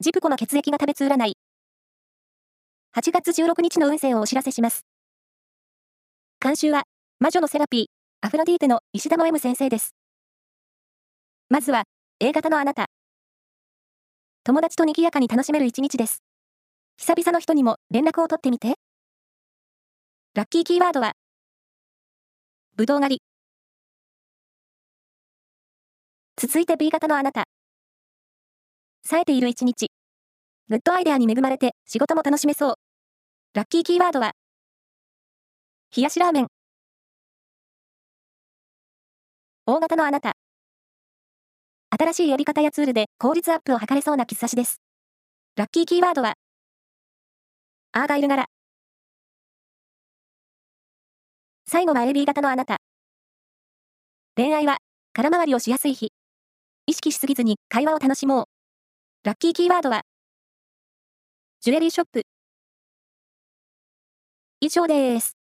ジプコの血液が食べつ占い。8月16日の運勢をお知らせします。監修は、魔女のセラピー、アフロディーテの石田の M 先生です。まずは、A 型のあなた。友達と賑やかに楽しめる一日です。久々の人にも連絡を取ってみて。ラッキーキーワードは、ぶどう狩り。続いて B 型のあなた。冴えている一日。グッドアイデアに恵まれて仕事も楽しめそう。ラッキーキーワードは、冷やしラーメン。大型のあなた。新しいやり方やツールで効率アップを図れそうな喫茶しです。ラッキーキーワードは、アーガイル柄。最後は AB 型のあなた。恋愛は、空回りをしやすい日。意識しすぎずに会話を楽しもう。ラッキーキーワードは、ジュエリーショップ。以上です。